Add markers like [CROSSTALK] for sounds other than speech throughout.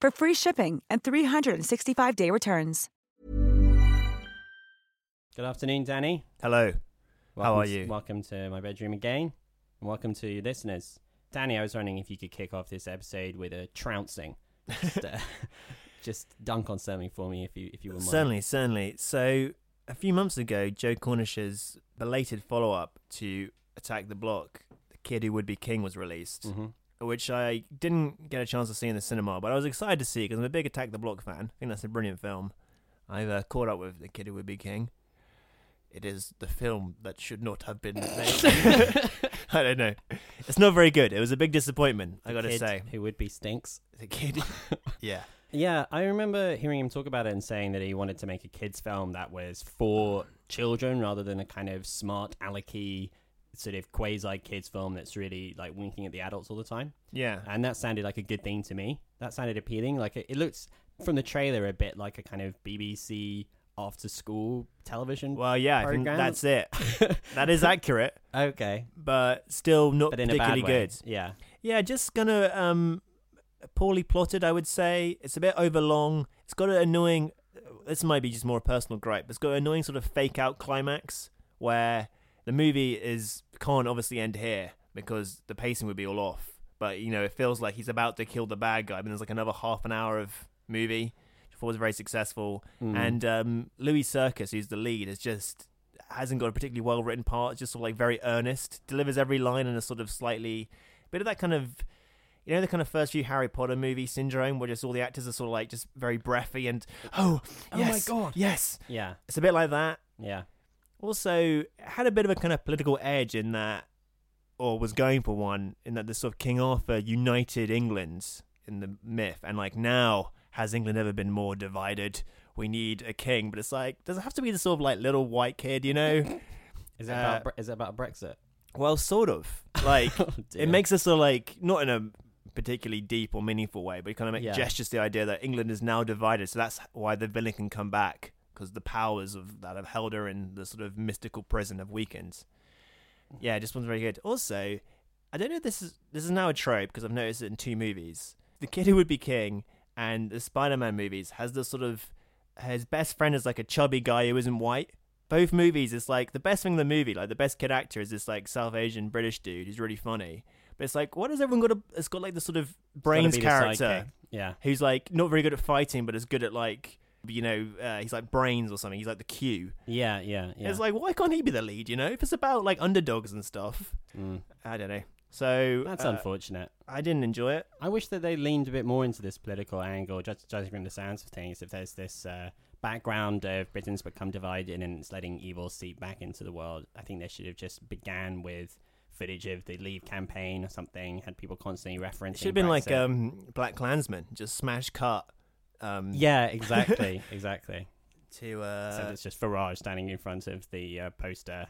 for free shipping and 365-day returns. Good afternoon, Danny. Hello. Welcome How are to- you? welcome to my bedroom again, and welcome to your listeners. Danny, I was wondering if you could kick off this episode with a trouncing. Just, uh, [LAUGHS] just dunk on something for me, if you if you wouldn't mind. Certainly, certainly. So, a few months ago, Joe Cornish's belated follow up to Attack the Block, The Kid Who Would Be King, was released, Mhm. Which I didn't get a chance to see in the cinema, but I was excited to see because I'm a big Attack the Block fan. I think that's a brilliant film. I've uh, caught up with The Kid Who Would Be King. It is the film that should not have been [LAUGHS] made. [LAUGHS] I don't know. It's not very good. It was a big disappointment, I gotta say. who would be stinks. The kid. [LAUGHS] yeah. Yeah, I remember hearing him talk about it and saying that he wanted to make a kids film that was for children rather than a kind of smart alecky sort of quasi kids film that's really like winking at the adults all the time. Yeah. and that sounded like a good thing to me. That sounded appealing. Like it, it looks from the trailer a bit like a kind of BBC after school television. Well, yeah, I think that's it. [LAUGHS] that is accurate, okay, but still not but particularly good. Yeah, Yeah, just gonna um poorly plotted, I would say. It's a bit overlong. It's got an annoying. This might be just more a personal gripe. But it's got an annoying sort of fake out climax where the movie is can't obviously end here because the pacing would be all off. But you know, it feels like he's about to kill the bad guy. But there's like another half an hour of movie. Which I was very successful. Mm. And um, Louis Serkis, who's the lead, is just hasn't got a particularly well written part. It's just sort of like very earnest. Delivers every line in a sort of slightly bit of that kind of you know the kind of first few Harry Potter movie syndrome where just all the actors are sort of like just very breathy and oh, Oh my yes, God. yes yeah, it's a bit like that yeah. Also it had a bit of a kind of political edge in that or was going for one in that the sort of King Arthur united England in the myth and like now has England ever been more divided we need a king but it's like does it have to be the sort of like little white kid you know Is it about is it about Brexit? well sort of like [LAUGHS] Oh, it makes us sort of like not in a particularly deep or meaningful way, but it kind of make Yeah. gestures the idea that England is now divided. So that's why the villain can come back because the powers of that have held her in the sort of mystical prison have weakened. Yeah, this one's very good. Also, I don't know if this is this is now a trope because I've noticed it in two movies. The Kid Who Would Be King and the Spider-Man movies has the sort of his best friend is like a chubby guy who isn't white. Both movies, it's like the best thing in the movie, like the best kid actor is this like South Asian British dude who's really funny. But it's like, what has everyone got? A, it's got like the sort of brains character. Yeah, who's like not very good at fighting, but is good at like you know uh, he's like brains or something. He's like the Q. yeah, yeah, yeah. It's like why can't he be the lead? You know, if it's about like underdogs and stuff, Mm. I don't know. So That's uh, unfortunate. I didn't enjoy it. I wish that they leaned a bit more into this political angle, just judging from the sounds of things. If there's this uh, background of Britain's become divided and it's letting evil seep back into the world, I think they should have just began with footage of the Leave campaign or something. Had people constantly referencing. It should have been like um, BlacKkKlansman, just smash cut. Um, yeah, [LAUGHS] exactly, exactly. to uh, so it's just Farage standing in front of the uh, poster,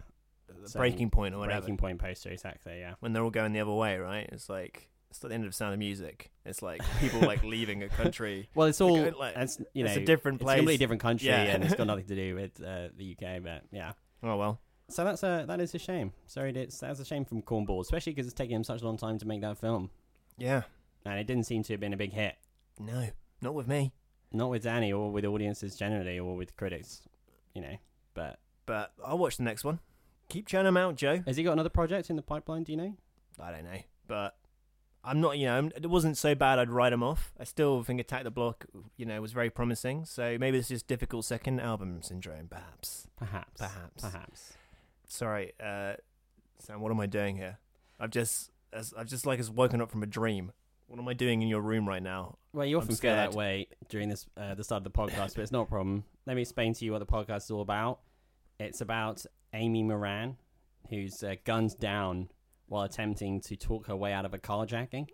the so- breaking point or whatever. breaking point poster. Exactly. Yeah. When they're all going the other way, right? It's like it's like the end of the Sound of Music. It's like people like [LAUGHS] leaving a country. Well, it's all uh, like, it's you know it's a different It's a place. completely different country, Yeah. and it's got nothing to do [LAUGHS] with uh, the UK. But yeah. Oh well. So that's a that is a shame. Sorry, it's that's a shame from Cornball, especially because it's taken him such a long time to make that film, Yeah. and it didn't seem to have been a big hit. No, not with me. Not with Danny or with audiences generally, or with critics, you know. But But I'll watch the next one. Keep churning them out, Joe. has he got another project in the pipeline? Do you know? I don't know, but I'm not, you know, it wasn't so bad. I'd write him off. I still think Attack the Block, you know, was very promising. So maybe it's just difficult second album syndrome, perhaps. Perhaps. Perhaps. Perhaps. Sorry, uh, Sam. What am I doing here? I've just, as, I've just like as woken up from a dream. What am I doing in your room right now? Well, you often feel that way during this uh, the start of the podcast, but it's not a problem. Let me explain to you what the podcast is all about. It's about Amy Moran, who's uh, gunned down while attempting to talk her way out of a carjacking,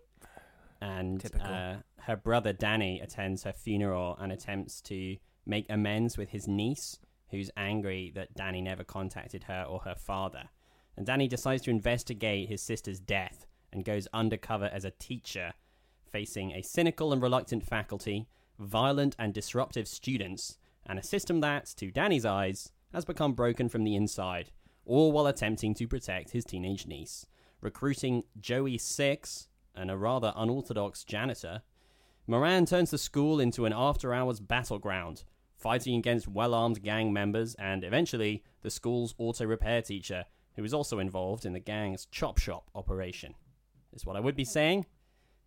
and uh, her brother Danny attends her funeral and attempts to make amends with his niece, who's angry that Danny never contacted her or her father. And Danny decides to investigate his sister's death and goes undercover as a teacher facing a cynical and reluctant faculty, violent and disruptive students, and a system that, to Danny's eyes, has become broken from the inside, all while attempting to protect his teenage niece. Recruiting Joey Six, and a rather unorthodox janitor, Moran turns the school into an after hours battleground, fighting against well armed gang members and eventually the school's auto repair teacher, who is also involved in the gang's chop shop operation. Is what I would be saying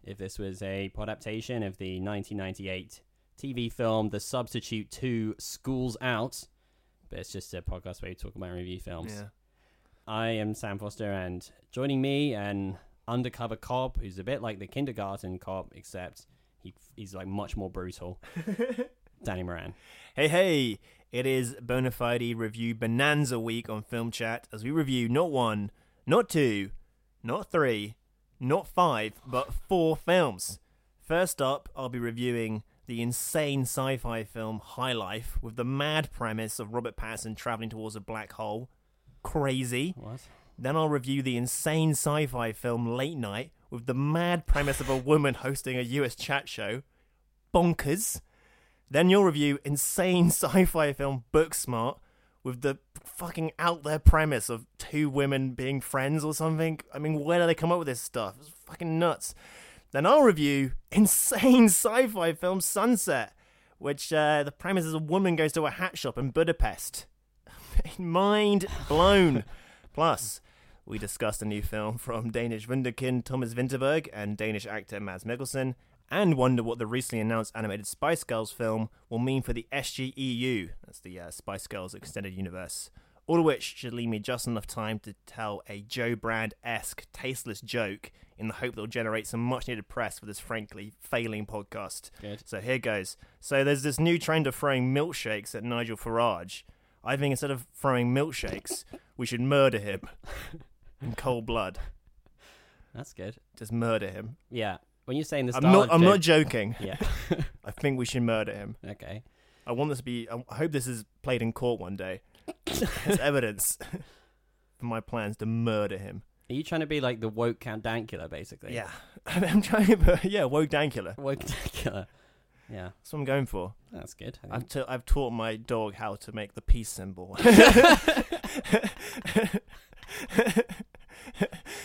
if this was a pod adaptation of the 1998 TV film The Substitute 2 Schools Out. But it's just a podcast where we talk about review films. Yeah. I am Sam Foster, and joining me, an undercover cop who's a bit like the kindergarten cop, except he, he's like much more brutal. [LAUGHS] Danny Moran. Hey, hey! It is Bonafide Review Bonanza Week on Film Chat as we review not one, not two, not three, not five, but four films. First up, I'll be reviewing the insane sci fi film High Life with the mad premise of Robert Pattinson traveling towards a black hole. Crazy. What? Then I'll review the insane sci fi film Late Night with the mad premise of a woman hosting a US chat show. Bonkers. Then you'll review insane [LAUGHS] sci fi film Booksmart with the fucking out there premise of two women being friends or something. I mean, where do they come up with this stuff? It's fucking nuts. Then I'll review [LAUGHS] insane sci fi film Sunset, which uh, the premise is a woman goes to a hat shop in Budapest. [LAUGHS] Mind blown. [LAUGHS] Plus, we discussed a new film from Danish wunderkind Thomas Vinterberg and Danish actor Mads Mikkelsen, and wonder what the recently announced animated Spice Girls film will mean for the SGEU, that's the uh, Spice Girls Extended Universe. All of which should leave me just enough time to tell a Jo Brand esque, tasteless joke in the hope that will generate some much needed press for this frankly failing podcast. Good. So here goes. So there's this new trend of throwing milkshakes at Nigel Farage. I think instead of throwing milkshakes, we should murder him in cold blood. [LAUGHS] That's good. Just murder him. Yeah. When you're saying the I'm not. I'm not joke- joking. Yeah. [LAUGHS] I think we should murder him. okay. I want this to be. I hope this is played in court one day as [LAUGHS] evidence [LAUGHS] for my plans to murder him. Are you trying to be like the woke Count Dankula, basically? Yeah, I'm trying to. Yeah, woke Dankula. Woke Dankula. Yeah, That's what I'm going for. that's good. I I've think. t- I've taught my dog how to make the peace symbol.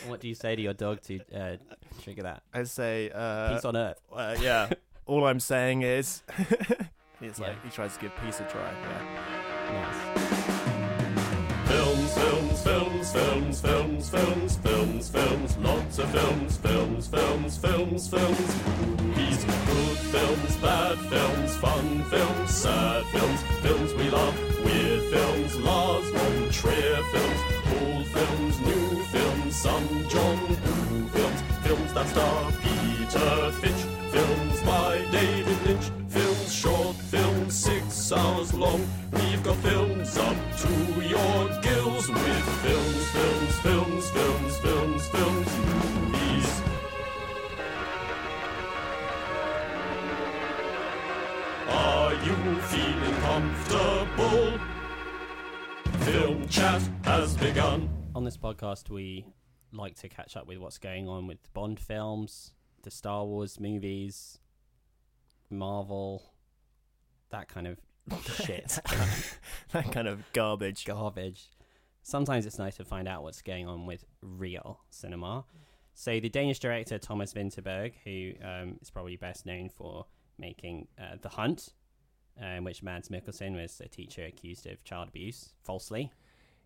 What do you say to your dog to uh, trigger that? I say, uh, Peace on earth. uh, yeah. [LAUGHS] All I'm saying is, [LAUGHS] it's Yeah. like he tries to give peace a try. Yeah. Nice. Films, films, films, films, films, films, films, films, lots of films, films, films, films, films, movies, good films, bad films, fun films, sad films, films we love, weird films, Lars von Trier films, films, some John Woo films, films that star Peter Finch, films by David Lynch, films short, films six hours long. We've got films up to your gills with films, films, films, films, films, films, movies. Are you feeling comfortable? Film chat has begun. On this podcast, we like to catch up with what's going on with Bond films, the Star Wars movies, Marvel, that kind of [LAUGHS] shit, that kind of garbage. garbage. Sometimes it's nice to find out what's going on with real cinema. So the Danish director Thomas Vinterberg, who um, is probably best known for making uh, The Hunt, uh, in which Mads Mikkelsen was a teacher accused of child abuse falsely.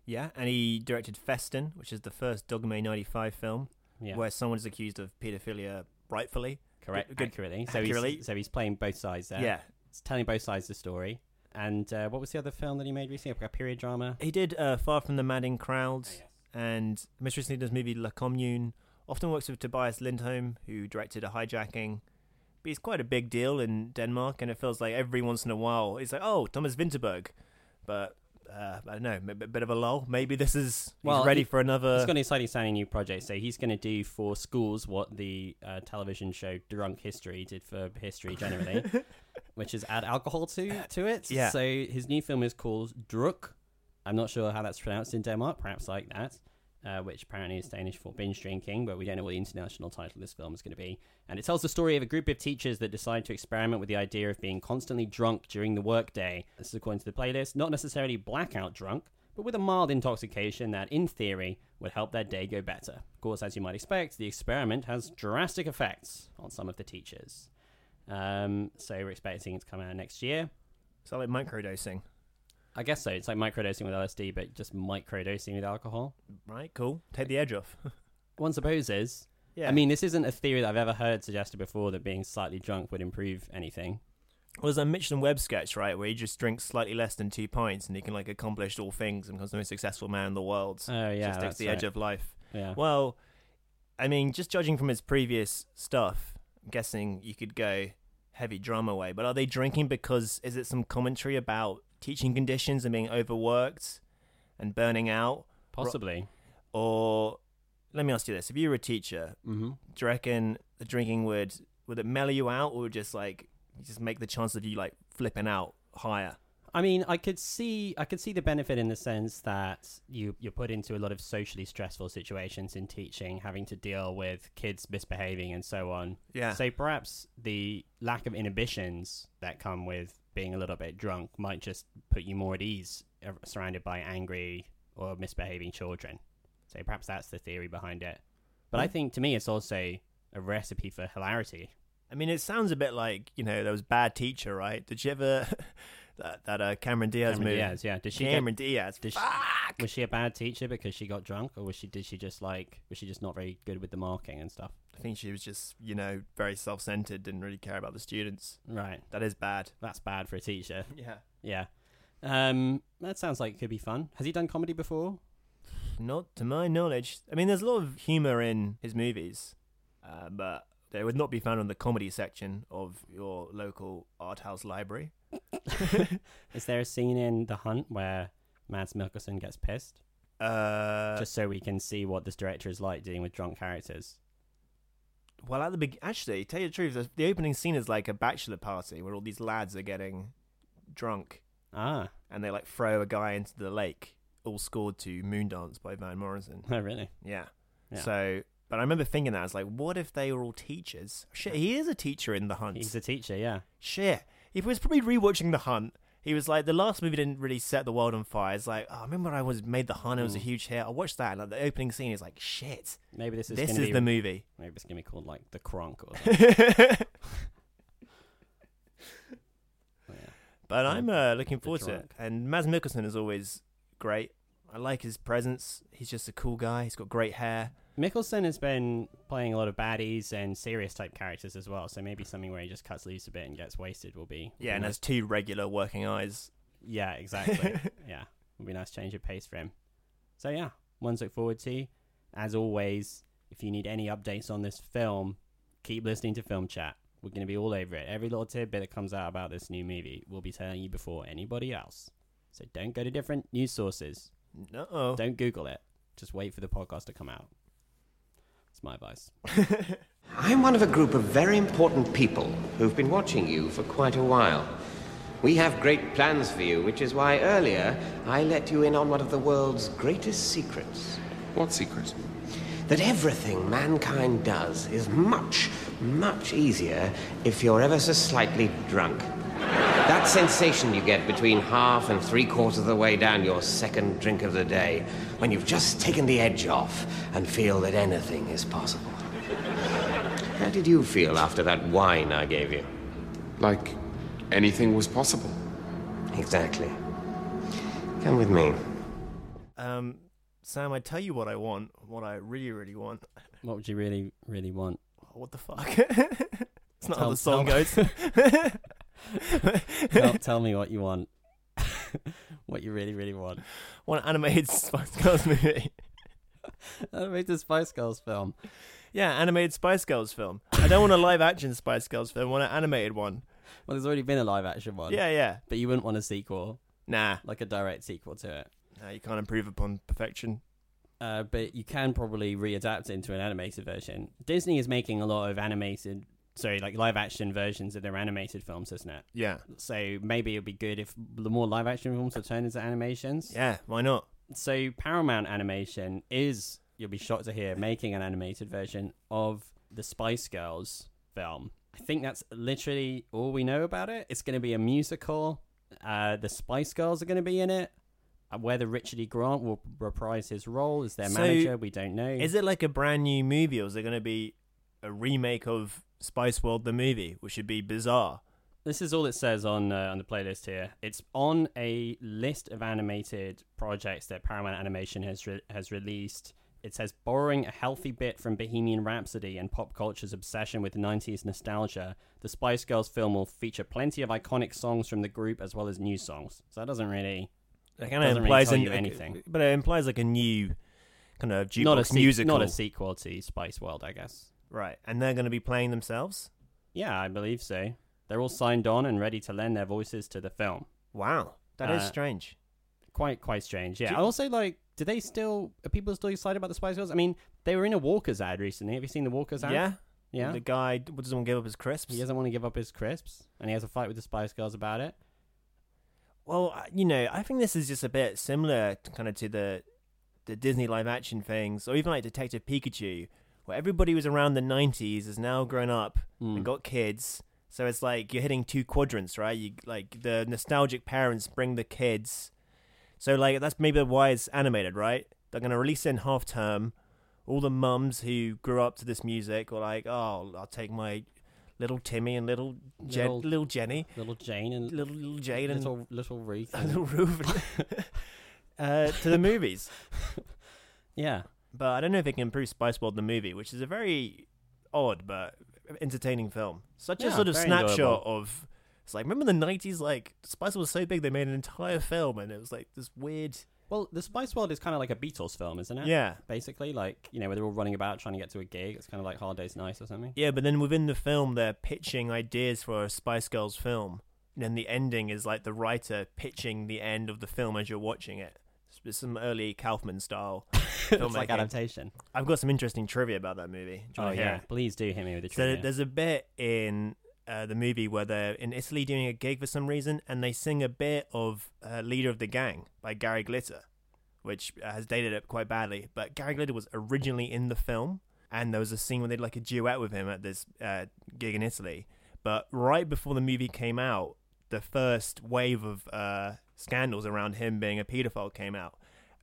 Yeah, and he directed Festen, which is the first Dogme 95 film. Yeah. where someone's accused of paedophilia rightfully. Correct. good- accurately. So accurately. he's so he's playing both sides there. Yeah. He's telling both sides of the story. And uh, what was the other film that he made recently? A period drama. He did uh, Far From the Madding Oh, Crowd and most recently does movie La Commune. Often works with Tobias Lindholm, who directed a hijacking. But he's quite a big deal in Denmark, and it feels like every once in a while he's like, "Oh, Thomas Vinterberg," but uh, I don't know, a bit of a lull. Maybe this is he's Well, ready he- for another. He's got an exciting sounding new project. So he's going to do for schools what the uh, television show Drunk History did for history generally, [LAUGHS] which is add alcohol to to it. Yeah. So his new film is called Druk. I'm not sure how that's pronounced in Denmark. Perhaps like that. Uh, which apparently is Danish for binge drinking, but we don't know what the international title of this film is going to be. And it tells the story of a group of teachers that decide to experiment with the idea of being constantly drunk during the workday. This is according to the playlist, not necessarily blackout drunk, but with a mild intoxication that, in theory, would help their day go better. Of course, as you might expect, the experiment has drastic effects on some of the teachers. Um, so we're expecting it to come out next year. so like microdosing, I guess so. It's like microdosing with LSD, but just microdosing with alcohol. right? Cool. Take the edge off. [LAUGHS] One supposes. yeah. I mean, this isn't a theory that I've ever heard suggested before that being slightly drunk would improve anything. Well, there's a Mitchell and Webb sketch, right, where he just drinks slightly less than two pints and he can like accomplish all things and becomes the most successful man in the world. Oh yeah, just takes the edge right. of life. Yeah. Well, I mean, just judging from his previous stuff, I'm guessing you could go heavy drama way. But are they drinking because is it some commentary about teaching conditions and being overworked and burning out, Possibly. or let me ask you this: If you were a teacher, Mm-hmm. do you reckon the drinking would would it mellow you out, or just like just make the chance of you like flipping out higher? I mean, I could see, I could see the benefit in the sense that you you're put into a lot of socially stressful situations in teaching, having to deal with kids misbehaving and so on. Yeah. So perhaps the lack of inhibitions that come with being a little bit drunk might just put you more at ease, uh, surrounded by angry or misbehaving children. So perhaps that's the theory behind it. But I Hmm. think to me, it's also a recipe for hilarity. I mean, it sounds a bit like you know there was bad teacher, right? Did you ever [LAUGHS] that that uh, Cameron Diaz Cameron movie? Diaz, yeah. Did she get- Cameron Diaz. Did she, was she a bad teacher because she got drunk, or was she did she just like was she just not very good with the marking and stuff? I think she was just you know very self-centered, didn't really care about the students. Right, That is bad. that's bad for a teacher. [LAUGHS] Yeah. Yeah, um, that sounds like it could be fun. Has he done comedy before? Not to my knowledge. I mean, there's a lot of humor in his movies, uh, but they would not be found on the comedy section of your local art house library. [LAUGHS] Is there a scene in The Hunt where Mads Mikkelsen gets pissed, Uh, just so we can see what this director is like dealing with drunk characters? Well, at the big, actually, tell you the truth, the- the opening scene is like a bachelor party where all these lads are getting drunk Ah, and they like throw a guy into the lake, all scored to Moondance by Van Morrison. [LAUGHS] oh really? Yeah. Yeah. So, but I remember thinking that I was like, what if they were all teachers? Shit, he is a teacher in The Hunt. He's a teacher, yeah. Shit, he was probably rewatching The Hunt. He was like, the last movie didn't really set the world on fire. It's like, oh, I remember I was made The Hunt. It was a Mm. huge hit. I watched that. And like, the opening scene is like, shit, Maybe this is this is be, the movie. maybe it's gonna be called like the Kronk or something. [LAUGHS] [LAUGHS] But I'm uh, looking forward to it. And Mads Mikkelsen is always great. I like his presence. He's just a cool guy. He's got great hair. Mikkelsen has been playing a lot of baddies and serious type characters as well, so maybe something where he just cuts loose a bit and gets wasted will be. Yeah, and nice. has two regular working eyes. yeah, exactly. [LAUGHS] yeah, would be a nice change of pace for him. So yeah, one to look forward to. As always, if you need any updates on this film, keep listening to Film Chat. We're going to be all over it. Every little tidbit that comes out about this new movie, we'll be telling you before anybody else. So don't go to different news sources. No. Don't Google it. Just wait for the podcast to come out. It's my advice. [LAUGHS] I'm one of a group of very important people who've been watching you for quite a while. We have great plans for you, which is why earlier I let you in on one of the world's greatest secrets. What secret? That everything mankind does is much, much easier if you're ever so slightly drunk. That sensation you get between half and three quarters of the way down your second drink of the day, when you've just taken the edge off and feel that anything is possible. How did you feel after that wine I gave you? Like anything was possible. Exactly. Come with me. Um, Sam, I tell you what I want. What I really, really want. What would you really, really want? What the fuck? [LAUGHS] it's not how the song tell- goes. [LAUGHS] tell, [LAUGHS] tell me what you want. [LAUGHS] what you really, really want. Want an animated [LAUGHS] Spice Girls movie. Animated Spice Girls film. Yeah, animated Spice Girls film. I don't want a live action Spice Girls film. I want an animated one. Well, there's already been a live action one. Yeah, yeah. But you wouldn't want a sequel, Nah, like a direct sequel to it. nah, you can't improve upon perfection. Uh, but you can probably readapt it into an animated version. Disney is making a lot of animated, sorry, like live action versions of their animated films, isn't it? Yeah, So maybe it'd be good if the more live action films were turned into animations. yeah. Why not? So Paramount Animation is, you'll be shocked to hear, making an animated version of the Spice Girls film. I think that's literally all we know about it. It's going to be a musical. Uh, the Spice Girls are going to be in it. Uh, whether Richard E. Grant will reprise his role as their So, manager, we don't know. Is it like a brand new movie, or is it going to be a remake of Spice World the movie, which would be bizarre? This is all it says on uh, on the playlist here. It's on a list of animated projects that Paramount Animation has re- has released. It says borrowing a healthy bit from Bohemian Rhapsody and pop culture's obsession with 90s nostalgia, the Spice Girls film will feature plenty of iconic songs from the group as well as new songs. So that doesn't really That kind of Doesn't really implies tell an- anything. but it implies like a new kind of jukebox not a se- musical, not a sequel to Spice World, I guess. Right? And they're going to be playing themselves. Yeah, I believe so. They're all signed on and ready to lend their voices to the film. Wow, that is Uh, strange. quite quite strange. Yeah. I also like. Do they still? Are people still excited about the Spice Girls? I mean, they were in a Walker's ad recently. Have you seen the Walker's ad? Yeah, Yeah. The guy doesn't want to give up his crisps. He doesn't want to give up his crisps, and he has a fight with the Spice Girls about it. Well, you know, I think this is just a bit similar, kind of to the the Disney live action things, or even like Detective Pikachu, where everybody was around the '90s is now grown up Hmm. and got kids. So it's like you're hitting two quadrants, right? You like the nostalgic parents bring the kids. So like that's maybe why it's animated, right? They're gonna release it in half term. All the mums who grew up to this music were like, "Oh, I'll take my little Timmy and little Jen, Little- little, Jenny, Little Jane and little little Jade and little little Ruth. [LAUGHS] little and- Ruth [LAUGHS] uh, to the movies." [LAUGHS] yeah. But I don't know if it can improve Spice World the movie, which is a very odd but entertaining film. Such a sort of snapshot enjoyable. of. It's like remember the nineties? Like Spice World was so big they made an entire film, and it was like this weird. Well, the Spice World is kind of like a Beatles film, isn't it? Yeah, Basically, like you know, where they're all running about trying to get to a gig. It's kind of like Hard Day's Nice or something. yeah. But then within the film, they're pitching ideas for a Spice Girls film, and then the ending is like the writer pitching the end of the film as you're watching it. It's some early Kaufman style. [LAUGHS] it's like adaptation. I've got some interesting trivia about that movie. Do you Oh wanna hear yeah, it? please do hit me with the trivia. So there's a bit in uh, the movie where they're in Italy doing a gig for some reason, and they sing a bit of uh, "Leader of the Gang" by Gary Glitter, which uh, has dated it quite badly. But Gary Glitter was originally in the film, and there was a scene where they did like a duet with him at this uh, gig in Italy. But right before the movie came out, the first wave of uh, scandals around him being a paedophile came out.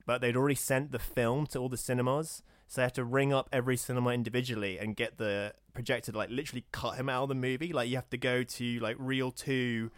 But they'd already sent the film to all the cinemas, so they have to ring up every cinema individually and get the projector to like literally cut him out of the movie. Like you have to go to like reel two,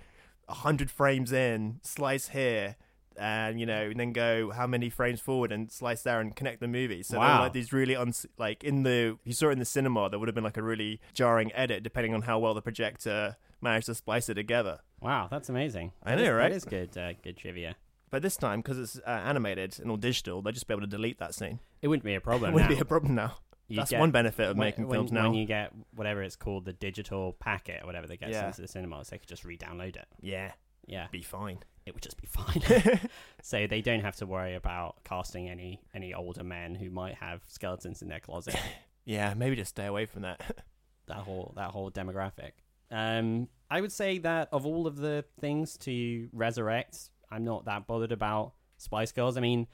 a hundred frames in, slice here, and you know, and then go how many frames forward and slice there and connect the movie. So Wow. like these really uns like in the you saw it in the cinema, there would have been like a really jarring edit depending on how well the projector managed to splice it together. wow, that's amazing. I That know, is- right? That is good. Uh, good trivia. But this time, because it's uh, animated and all digital, they'll just be able to delete that scene. It wouldn't be a [LAUGHS] problem. It wouldn't now. be a problem now. You That's get- one benefit of when- making when, films now. When you get whatever it's called, the digital packet or whatever that gets Yeah. into the cinemas, they could just re-download it. Yeah, Yeah, be fine. it would just be fine. [LAUGHS] [LAUGHS] so they don't have to worry about casting any any older men who might have skeletons in their closet. Yeah, maybe just stay away from that. that whole that whole demographic. Um, I would say that of all of the things to resurrect, I'm not that bothered about Spice Girls. I mean,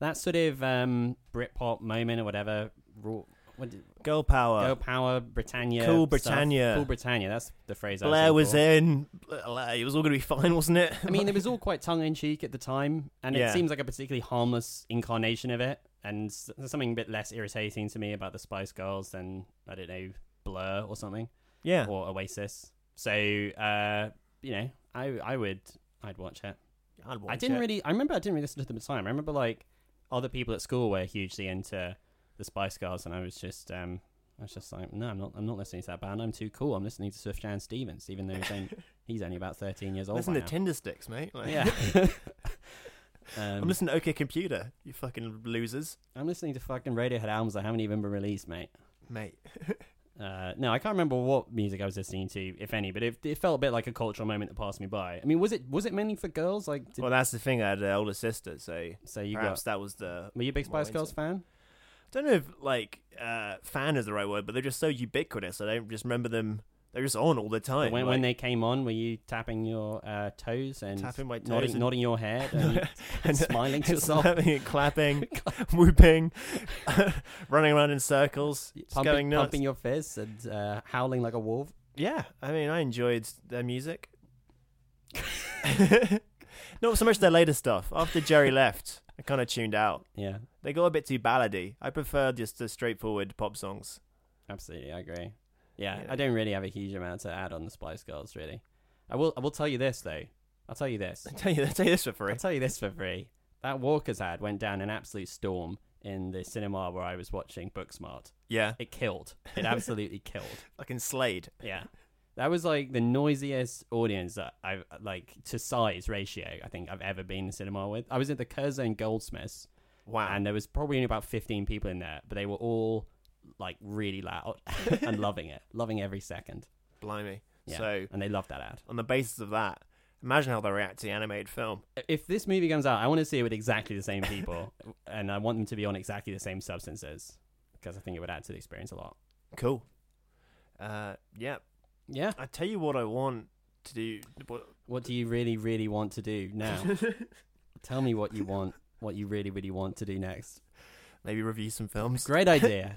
that sort of um, Britpop moment or whatever. raw- What did, Girl power. Go Power, Britannia, Cool stuff. Britannia. Cool Britannia. That's the phrase. I Blair was was for. in. It was all going to be fine, wasn't it? I mean, it [LAUGHS] was all quite tongue in cheek at the time, and Yeah. it seems like a particularly harmless incarnation of it. And there's something a bit less irritating to me about the Spice Girls than I don't know Blur or something. yeah. or Oasis. So uh, you know, I I would I'd watch it. I'd I didn't it. really. I remember I didn't really listen to them at the time. I remember like other people at school were hugely into the Spice Girls, and I was just um, I was just like, no, I'm not. I'm not listening to that band. I'm too cool. I'm listening to Sufjan Stevens, even though he's only, [LAUGHS] he's only about 13 years old. Listen to now. Tindersticks, mate. Like- Yeah. [LAUGHS] I'm um, listening to OK Computer. You fucking losers, I'm listening to fucking Radiohead albums that haven't even been released, mate. mate. [LAUGHS] Uh, no, I can't remember what music I was listening to, if any, but it, it felt a bit like a cultural moment that passed me by. I mean, was it was it mainly for girls? Like, did, well, that's the thing. I had an older sister, so so you perhaps got that was the. were you a big Spice Girls fan? I don't know if like uh, fan is the right word, but they're just so ubiquitous. I don't just remember them. They're just on all the time. when, when they came on, were you tapping your uh, toes and Tapping my toes nodding, and- nodding your head [LAUGHS] and, and smiling to yourself, and clapping, [LAUGHS] whooping, [LAUGHS] running around in circles, pumping, going nuts. pumping your fists and uh, howling like a wolf? Yeah, I mean, I enjoyed their music. Not so much their later stuff. After Geri left, I kind of tuned out. Yeah, They got a bit too ballady. I prefer just the straightforward pop songs. absolutely, I agree. Yeah, Yeah. I don't really have a huge amount to add on the Spice Girls, really. I will. I will tell you this though. I'll tell you this. I'll [LAUGHS] tell you, I tell you this for free. I'll tell you this for free. That Walker's ad went down an absolute storm in the cinema where I was watching Booksmart. Yeah, It killed. It [LAUGHS] absolutely killed. fucking Slade. Yeah. That was like the noisiest audience that I've like to size ratio I think I've ever been in cinema with. I was at the Curzon Goldsmiths Wow. and there was probably only about 15 people in there, but they were all like really loud [LAUGHS] and loving it, loving every second. Blimey. Yeah. So, and they love that ad. on the basis of that, imagine how they react to the animated film. If this movie comes out, I want to see it with exactly the same people [LAUGHS] and I want them to be on exactly the same substances because I think it would add to the experience a lot. Cool. Uh, yeah. Yeah. I tell you what I want to do. What, What do you really, really want to do now? [LAUGHS] Tell me what you want, what you really, really want to do next. maybe review some films. Great idea.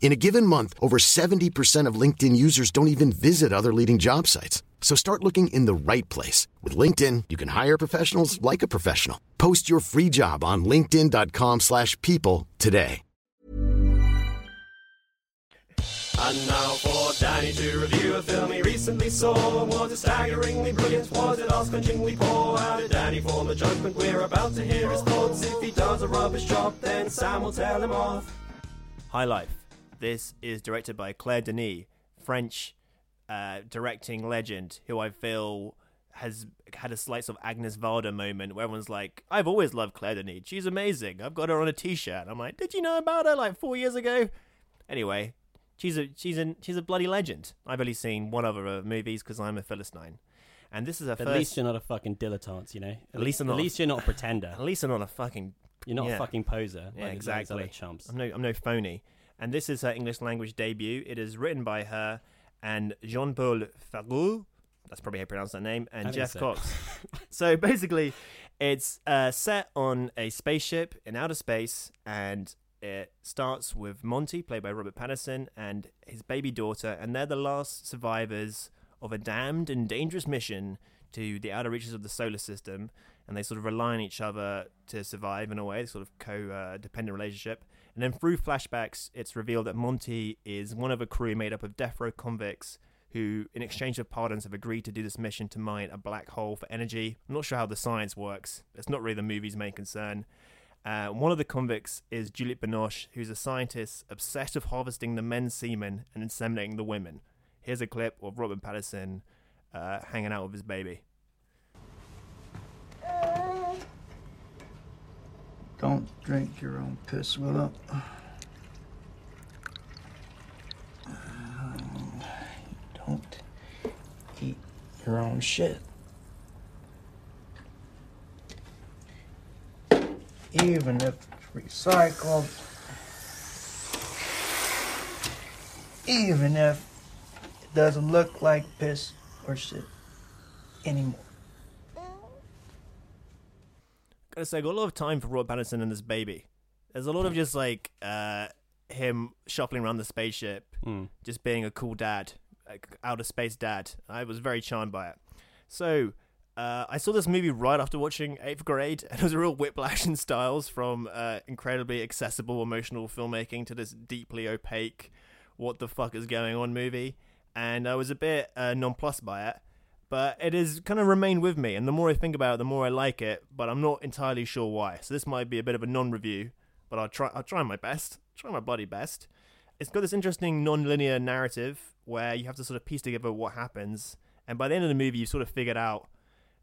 In a given month, over 70% of LinkedIn users don't even visit other leading job sites. So start looking in the right place. With LinkedIn, you can hire professionals like a professional. Post your free job on linkedin.com/people slash people today. And now for Danny to review a film he recently saw. Was it staggeringly brilliant? Was it ass-clenchingly poor? How did Danny form a judgment? We're about to hear his thoughts. If he does a rubbish job, then Sam will tell him off. High Life. This is directed by Claire Denis, French uh, directing legend, who I feel has had a slight sort of Agnes Varda moment where everyone's like, I've always loved Claire Denis. She's amazing. I've got her on a t shirt. I'm like, Did you know about her like four years ago? Anyway, she's a she's a she's a bloody legend. I've only seen one of her movies because I'm a Philistine. And this is her At first least you're not a fucking dilettante, you know. At, least I'm At not a- least you're not a [LAUGHS] pretender. at least I'm not a fucking You're not yeah. a fucking poser. Yeah, like exactly. chumps. I'm no, I'm no phony. And this is her English language debut. It is written by her and Jean Paul Farou. That's probably how you pronounce that name. And Jeff so. Cox. [LAUGHS] so basically, it's uh, set on a spaceship in outer space, and it starts with Monty, played by Robert Pattinson, and his baby daughter, and they're the last survivors of a damned and dangerous mission to the outer reaches of the solar system, and they sort of rely on each other to survive in a way, sort of co-dependent relationship. And then through flashbacks, it's revealed that Monty is one of a crew made up of death row convicts who, in exchange for pardons, have agreed to do this mission to mine a black hole for energy. I'm not sure how the science works. It's not really the movie's main concern. Uh, one of the convicts is Juliette Binoche, who's a scientist obsessed with harvesting the men's semen and inseminating the women. Here's a clip of Robin Pattinson uh, hanging out with his baby. Don't drink your own piss, Willow. Don't eat your own shit. Even if it's recycled, even if it doesn't look like piss or shit anymore. Gotta say, I got a lot of time for Robert Pattinson and this baby. There's a lot of just like uh, him shuffling around the spaceship, Mm. just being a cool dad, like outer space dad. I was very charmed by it. So, Uh, I saw this movie right after watching Eighth Grade, and it was a real whiplash in styles from uh, incredibly accessible emotional filmmaking to this deeply opaque, what the fuck is going on movie. And I was a bit uh, nonplussed by it, but it has kind of remained with me. And the more I think about it, the more I like it. But I'm not entirely sure why. So this might be a bit of a non-review, but I'll try. I'll try my best. Try my bloody best. It's got this interesting non-linear narrative where you have to sort of piece together what happens, and by the end of the movie, you've sort of figured out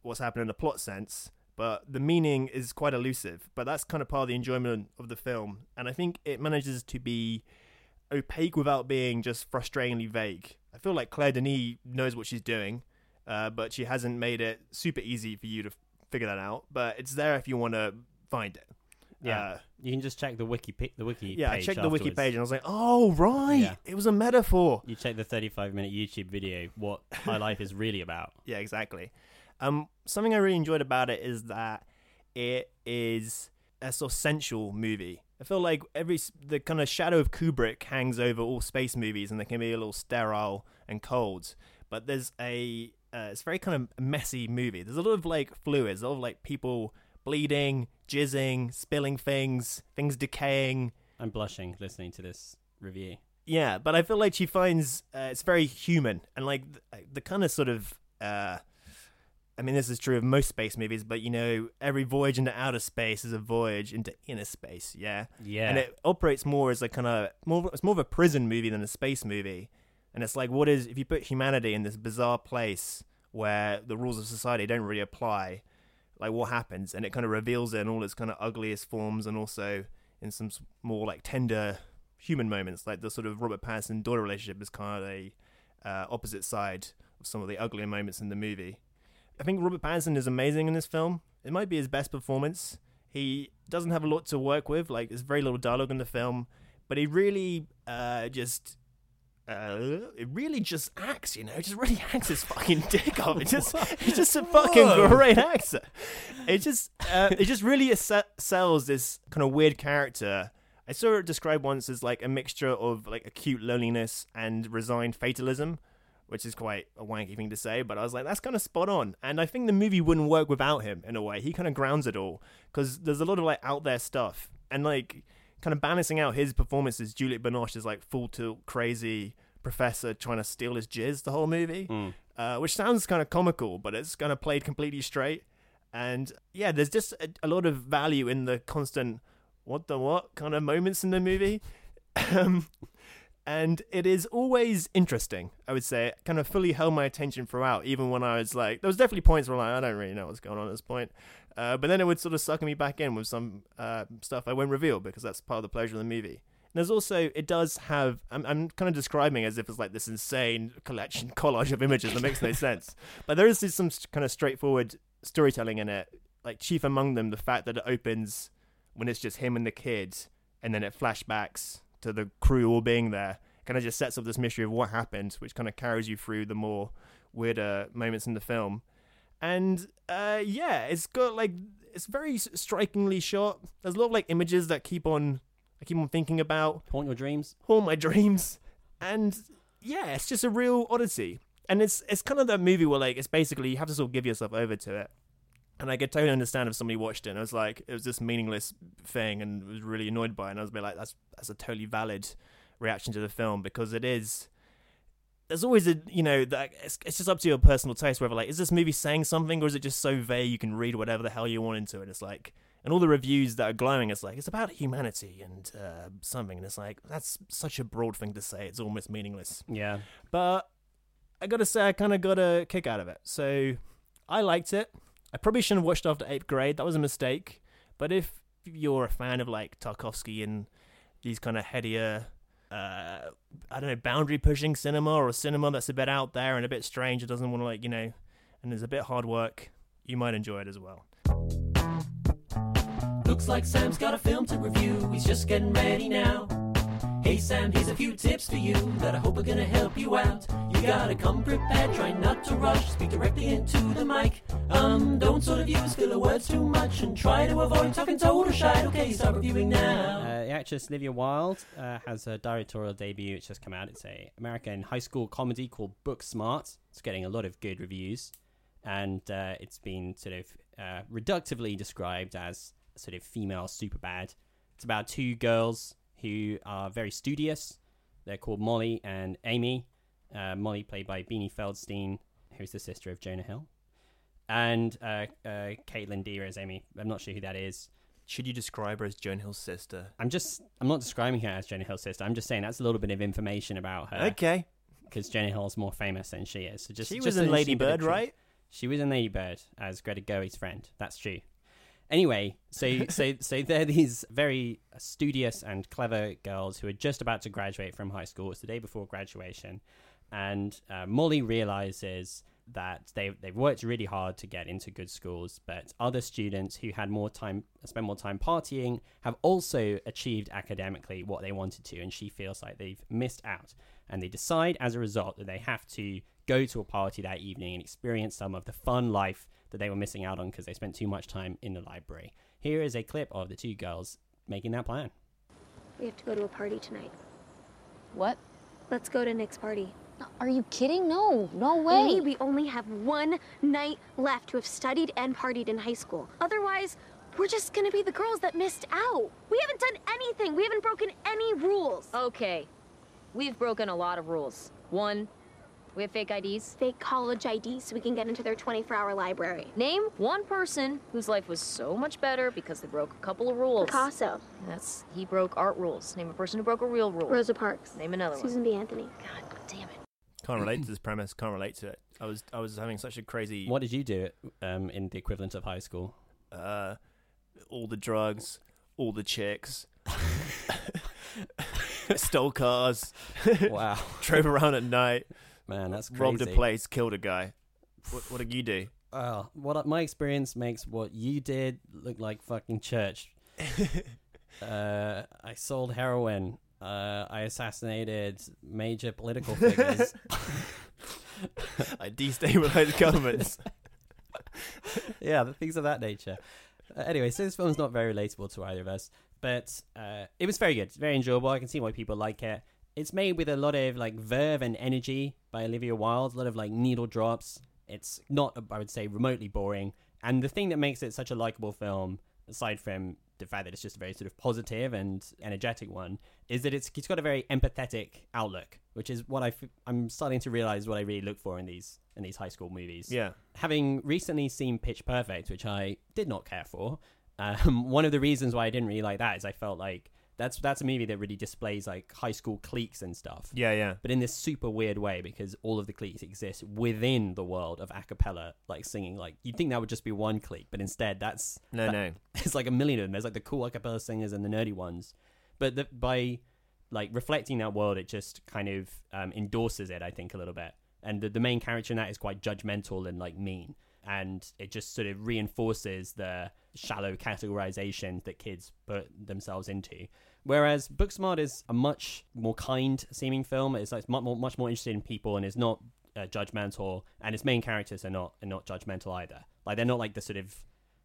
what's happening in the plot sense, but the meaning is quite elusive. But that's kind of part of the enjoyment of the film, and I think it manages to be opaque without being just frustratingly vague. I feel like Claire Denis knows what she's doing, uh, but she hasn't made it super easy for you to f- figure that out. But it's there if you want to find it. Yeah, Uh, you can just check the wiki pi- the wiki. yeah. I checked the wiki page and I was like, oh right, Yeah. it was a metaphor. You check the 35 minute YouTube video. What my life is really about. [LAUGHS] Yeah, exactly. Um, something I really enjoyed about it is that it is a sort of sensual movie. I feel like every the kind of shadow of Kubrick hangs over all space movies, and they can be a little sterile and cold. But there's a uh, it's a very kind of messy movie. There's a lot of like fluids, a lot of like people bleeding, jizzing, spilling things, things decaying. I'm blushing listening to this review. Yeah, but I feel like she finds uh, it's very human and like the, the kind of sort of. Uh, I mean, this is true of most space movies, but you know, every voyage into outer space is a voyage into inner space. Yeah, Yeah. and it operates more as a kind of more. It's more of a prison movie than a space movie, and it's like, what is if you put humanity in this bizarre place where the rules of society don't really apply? Like, what happens? And it kind of reveals it in all its kind of ugliest forms, and also in some more like tender human moments, like the sort of Robert Pattinson daughter relationship is kind of a uh, opposite side of some of the uglier moments in the movie. I think Robert Pattinson is amazing in this film. It might be his best performance. He doesn't have a lot to work with, like there's very little dialogue in the film, but he really uh, just. Uh, it really just acts, you know, it just really [LAUGHS] acts his fucking dick off. It just, it's just a fucking great actor. It just, uh, it just really se- sells this kind of weird character. I saw it described once as like a mixture of like acute loneliness and resigned fatalism, which is quite a wanky thing to say, but I was like, that's kind of spot on. And I think the movie wouldn't work without him in a way. He kind of grounds it all because there's a lot of like out there stuff and like kind of balancing out his performances. Juliette Binoche is like full tilt crazy professor trying to steal his jizz the whole movie, uh, which sounds kind of comical, but it's kind of played completely straight. And yeah, there's just a, a lot of value in the constant what the what kind of moments in the movie. [LAUGHS] um, and it is always interesting, I would say. It kind of fully held my attention throughout, even when I was like, there was definitely points where I'm like, I don't really know what's going on at this point. Uh, but then it would sort of suck me back in with some uh, stuff I won't reveal because that's part of the pleasure of the movie. And there's also, it does have, I'm, I'm kind of describing as if it's like this insane collection, [LAUGHS] collage of images that makes no sense. But there is some kind of straightforward storytelling in it. Like, chief among them, the fact that it opens when it's just him and the kid, and then it flashbacks to the crew all being there. Kind of just sets up this mystery of what happened, which kind of carries you through the more weirder moments in the film. And uh, yeah, it's got like it's very strikingly shot. There's a lot of like images that keep on I keep on thinking about Haunt your dreams. Haunt my dreams, and yeah, it's just a real oddity. And it's it's kind of that movie where like it's basically you have to sort of give yourself over to it. And I could totally understand if somebody watched it and it was like it was this meaningless thing and was really annoyed by it. And I was a bit like, that's that's a totally valid reaction to the film because it is. There's always a you know that it's, it's just up to your personal taste whether like is this movie saying something or is it just so vague you can read whatever the hell you want into it. It's like and all the reviews that are glowing, it's like it's about humanity and uh, something, and it's like that's such a broad thing to say. It's almost meaningless. Yeah. But I gotta say, I kind of got a kick out of it. So I liked it. I probably shouldn't have watched after eighth grade. That was a mistake. But if you're a fan of like Tarkovsky and these kind of headier, uh, I don't know, boundary pushing cinema or cinema that's a bit out there and a bit strange, it doesn't want to like you know, and there's a bit hard work, you might enjoy it as well. Looks like Sam's got a film to review. He's just getting ready now. Hey Sam, here's a few tips for you that I hope are gonna help you out. You gotta come prepared, try not to rush, speak directly into the mic. Um, don't sort of use filler words too much and try to avoid talking total shite. Okay, start reviewing now. Uh, the actress Olivia Wilde uh, has a directorial debut. It's just come out. It's a American high school comedy called Booksmart. It's getting a lot of good reviews. and uh, it's been sort of uh, reductively described as sort of female Superbad. It's about two girls who are very studious. They're called Molly and Amy. Uh, Molly, played by Beanie Feldstein, who's the sister of Jonah Hill, and uh, uh, Kaitlyn Dever as Amy. I'm not sure who that is. Should you describe her as Joan Hill's sister? I'm just, I'm not describing her as Jonah Hill's sister. I'm just saying that's a little bit of information about her. Okay. Because Jonah Hill's more famous than she is. So just, She was an in Lady interesting bit of Bird, right? She was in Lady Bird as Greta Gerwig's friend. That's true. Anyway, so [LAUGHS] so so they're these very studious and clever girls who are just about to graduate from high school. It's the day before graduation, and uh, Molly realizes that they they've worked really hard to get into good schools, but other students who had more time spent more time partying have also achieved academically what they wanted to, and she feels like they've missed out. And they decide as a result that they have to go to a party that evening and experience some of the fun life that they were missing out on because they spent too much time in the library. Here is a clip of the two girls making that plan. We have to go to a party tonight. What? Let's go to Nick's party. Are you kidding? No, no way. Amy, we only have one night left to have studied and partied in high school. Otherwise, we're just gonna be the girls that missed out. We haven't done anything. We haven't broken any rules. Okay. We've broken a lot of rules. One, we have fake IDs. Fake college IDs so we can get into their 24-hour library. Name one person whose life was so much better because they broke a couple of rules. Picasso. That's he broke art rules. Name a person who broke a real rule. Rosa Parks. Name another one. Susan B. Anthony. God damn it. Can't relate to this premise. Can't relate to it. I was I was having such a crazy. What did you do um, in the equivalent of high school? Uh, all the drugs, all the chicks. [LAUGHS] [LAUGHS] Stole cars. Wow. [LAUGHS] Drove around at night. Man, that's crazy. Robbed a place, killed a guy. What, what did you do? Well, what my experience makes what you did look like fucking church. [LAUGHS] uh, I sold heroin. Uh, I assassinated major political figures. [LAUGHS] I destabilized governments. [LAUGHS] yeah, the things of that nature. Uh, anyway, so this film's not very relatable to either of us, but uh, it was very good, very enjoyable. I can see why people like it. It's made with a lot of like verve and energy by Olivia Wilde, a lot of like needle drops. It's not, I would say, remotely boring. And the thing that makes it such a likable film, aside from the fact that it's just a very sort of positive and energetic one, is that it's it's got a very empathetic outlook, which is what I f- I'm starting to realize what I really look for in these in these high school movies. Yeah. Having recently seen Pitch Perfect, which I did not care for, um, one of the reasons why I didn't really like that is I felt like that's that's a movie that really displays like high school cliques and stuff. Yeah, yeah. But in this super weird way because all of the cliques exist within the world of a cappella, like singing. Like you'd think that would just be one clique, but instead that's No, that- no. [LAUGHS] It's like a million of them. There's like the cool a cappella singers and the nerdy ones. But the, by like reflecting that world, it just kind of um, endorses it. I think a little bit. And the, the main character in that is quite judgmental and like mean, and it just sort of reinforces the shallow categorization that kids put themselves into. Whereas Booksmart is a much more kind seeming film. It's like much more, much more interested in people and is not uh, judgmental. And its main characters are not are not judgmental either. Like they're not like the sort of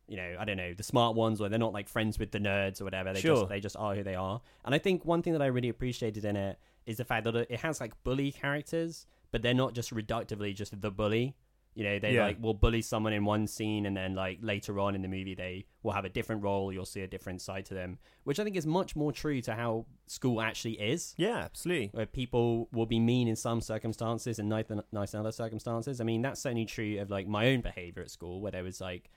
you know I don't know the smart ones or they're not like friends with the nerds or whatever. They Sure. just they just are who they are. And I think one thing that I really appreciated in it is the fact that it has like bully characters, but they're not just reductively just the bully. You know, they Yeah. like will bully someone in one scene, and then like later on in the movie, they will have a different role. You'll see a different side to them, which I think is much more true to how school actually is. Yeah, absolutely. Where people will be mean in some circumstances and nice, nice in other circumstances. I mean, that's certainly true of like my own behavior at school, where there was like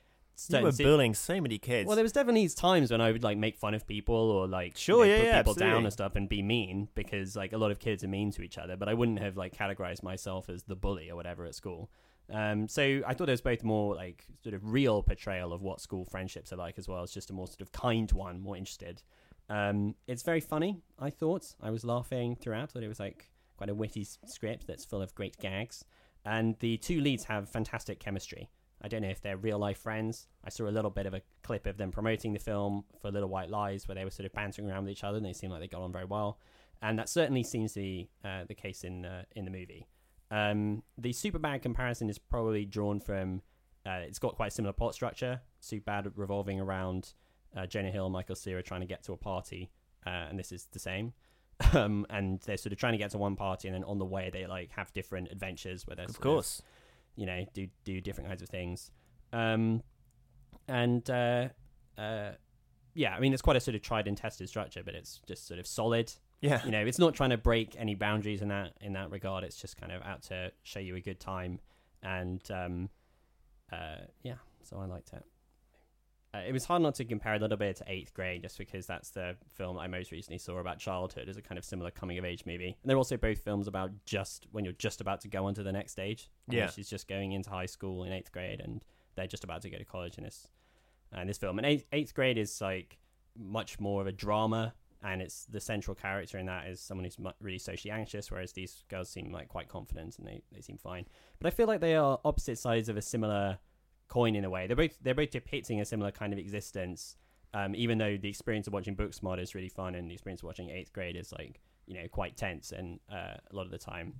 You were bullying so many kids. well, there was definitely these times when I would like make fun of people or like you Sure, know, yeah, put yeah, people down and stuff and be mean because like a lot of kids are mean to each other. But I wouldn't have like categorized myself as the bully or whatever at school. Um, so I thought it was both more like sort of real portrayal of what school friendships are like as well as just a more sort of kind one, more interested. Um, it's very funny. I thought I was laughing throughout. It was like quite a witty script that's full of great gags, and the two leads have fantastic chemistry. I don't know if they're real life friends. I saw a little bit of a clip of them promoting the film for Little White Lies, where they were sort of bantering around with each other, and they seemed like they got on very well. And that certainly seems to be uh, the case in uh, in the movie. Um, the Superbad comparison is probably drawn from. Uh, it's got quite a similar plot structure. Superbad revolving around uh, Jonah Hill and Michael Cera trying to get to a party, uh, and this is the same. [LAUGHS] Um, and they're sort of trying to get to one party, and then on the way they like have different adventures. Where they're Of sort course. you know, do do different kinds of things. Um, and uh, uh, yeah, I mean, it's quite a sort of tried and tested structure, but it's just sort of solid. Yeah. you know, it's not trying to break any boundaries in that in that regard. It's just kind of out to show you a good time, and um, uh, yeah, so I liked it. Uh, it was hard not to compare a little bit to Eighth Grade, just because that's the film I most recently saw about childhood as a kind of similar coming of age movie. And they're also both films about just when you're just about to go on to the next stage. Yeah. she's just going into high school in eighth grade, and they're just about to go to college in this in this film. And eighth, eighth grade is like much more of a drama, and it's the central character in that is someone who's really socially anxious, whereas these girls seem like quite confident and they, they seem fine. But I feel like they are opposite sides of a similar coin in a way. They're both they're both depicting a similar kind of existence. Um, even though the experience of watching Booksmart is really fun, and the experience of watching Eighth Grade is like you know quite tense and uh, a lot of the time.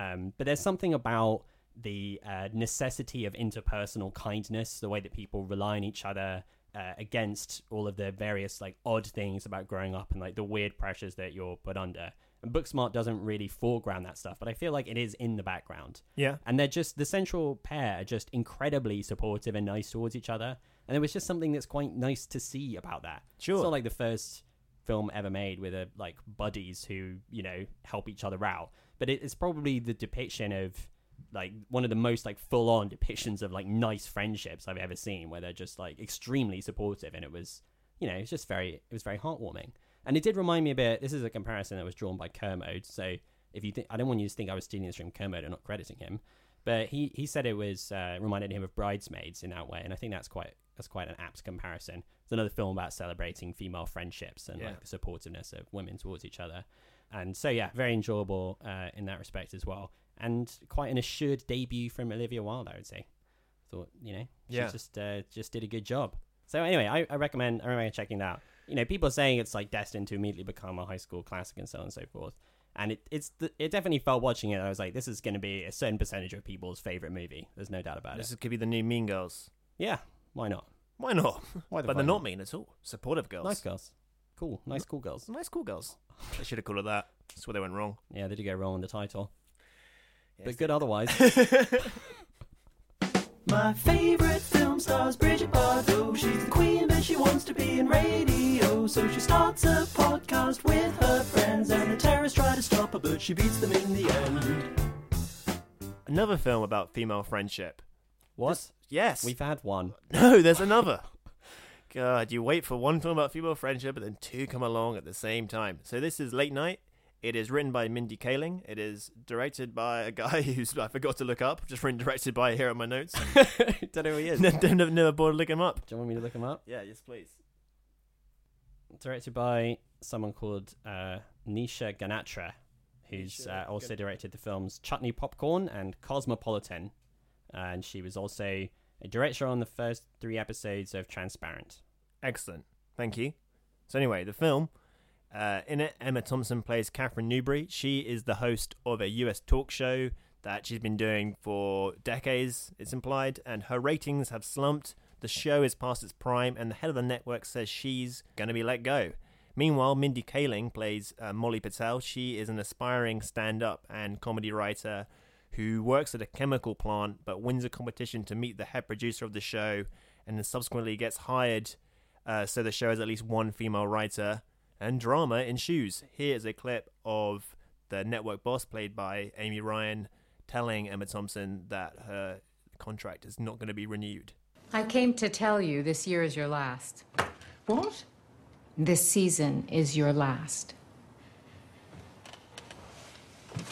Um, but there's something about the uh, necessity of interpersonal kindness, the way that people rely on each other uh, against all of the various like odd things about growing up and like the weird pressures that you're put under. And Booksmart doesn't really foreground that stuff, but I feel like it is in the background. Yeah. And they're just the central pair are just incredibly supportive and nice towards each other. And it was just something that's quite nice to see about that. Sure. It's not like the first film ever made with a like buddies who, you know, help each other out. But it, it's probably the depiction of like one of the most like full on depictions of like nice friendships I've ever seen where they're just like extremely supportive and it was you know, it's just very it was very heartwarming. And it did remind me a bit this is a comparison that was drawn by Kermode, so if you think I don't want you to think I was stealing this from Kermode and not crediting him. But he, he said it was uh, reminded him of Bridesmaids in that way, and I think that's quite that's quite an apt comparison. It's another film about celebrating female friendships and Yeah. like the supportiveness of women towards each other. And so yeah, very enjoyable uh, in that respect as well, and quite an assured debut from Olivia Wilde, I would say. Thought you know she Yeah. just uh, just did a good job. So anyway, I, I recommend I recommend checking that out. You know, people are saying it's like destined to immediately become a high school classic and so on and so forth. And it it's the, it definitely felt watching it. I was like, this is going to be a certain percentage of people's favorite movie. There's no doubt about This it. This could be the new Mean Girls. Yeah, why not? Why not? Why the but they're not not? mean at all. Supportive girls. Nice girls, cool, nice cool girls. Nice cool girls. They should have called it that. That's where they went wrong. Yeah, they did go wrong in the title, Yes, but good otherwise. [LAUGHS] My favorite film stars Bridget Bardot. She's the queen, but she wants to be in radio. So she starts a podcast with her friends, and the terrorists try to stop her, but she beats them in the end. Another film about female friendship. What? This- yes. We've had one. [LAUGHS] No, there's another. God, you wait for one film about female friendship, and then two come along at the same time. So this is Late Night. It is written by Mindy Kaling. It is directed by a guy [LAUGHS] who's I forgot to look up. Just written directed by here on my notes. [LAUGHS] Don't know who he is. never, never, never bothered to look him up. Do you want me to look him up? Yeah, yes, please. Directed by someone called uh, Nisha Ganatra, who's Nisha uh, also Gan- directed the films Chutney Popcorn and Cosmopolitan. and she was also a director on the first three episodes of Transparent. Excellent. Thank you. So anyway, the film. Uh, in it, Emma Thompson plays Katherine Newbury. She is the host of a US talk show that she's been doing for decades, it's implied, and her ratings have slumped. The show is past its prime, and the head of the network says she's going to be let go. Meanwhile, Mindy Kaling plays uh, Molly Patel. She is an aspiring stand up and comedy writer who works at a chemical plant but wins a competition to meet the head producer of the show and then subsequently gets hired uh, so the show has at least one female writer and drama ensues. Here is a clip of the network boss, played by Amy Ryan, telling Emma Thompson that her contract is not going to be renewed. I came to tell you this year is your last. What? This season is your last.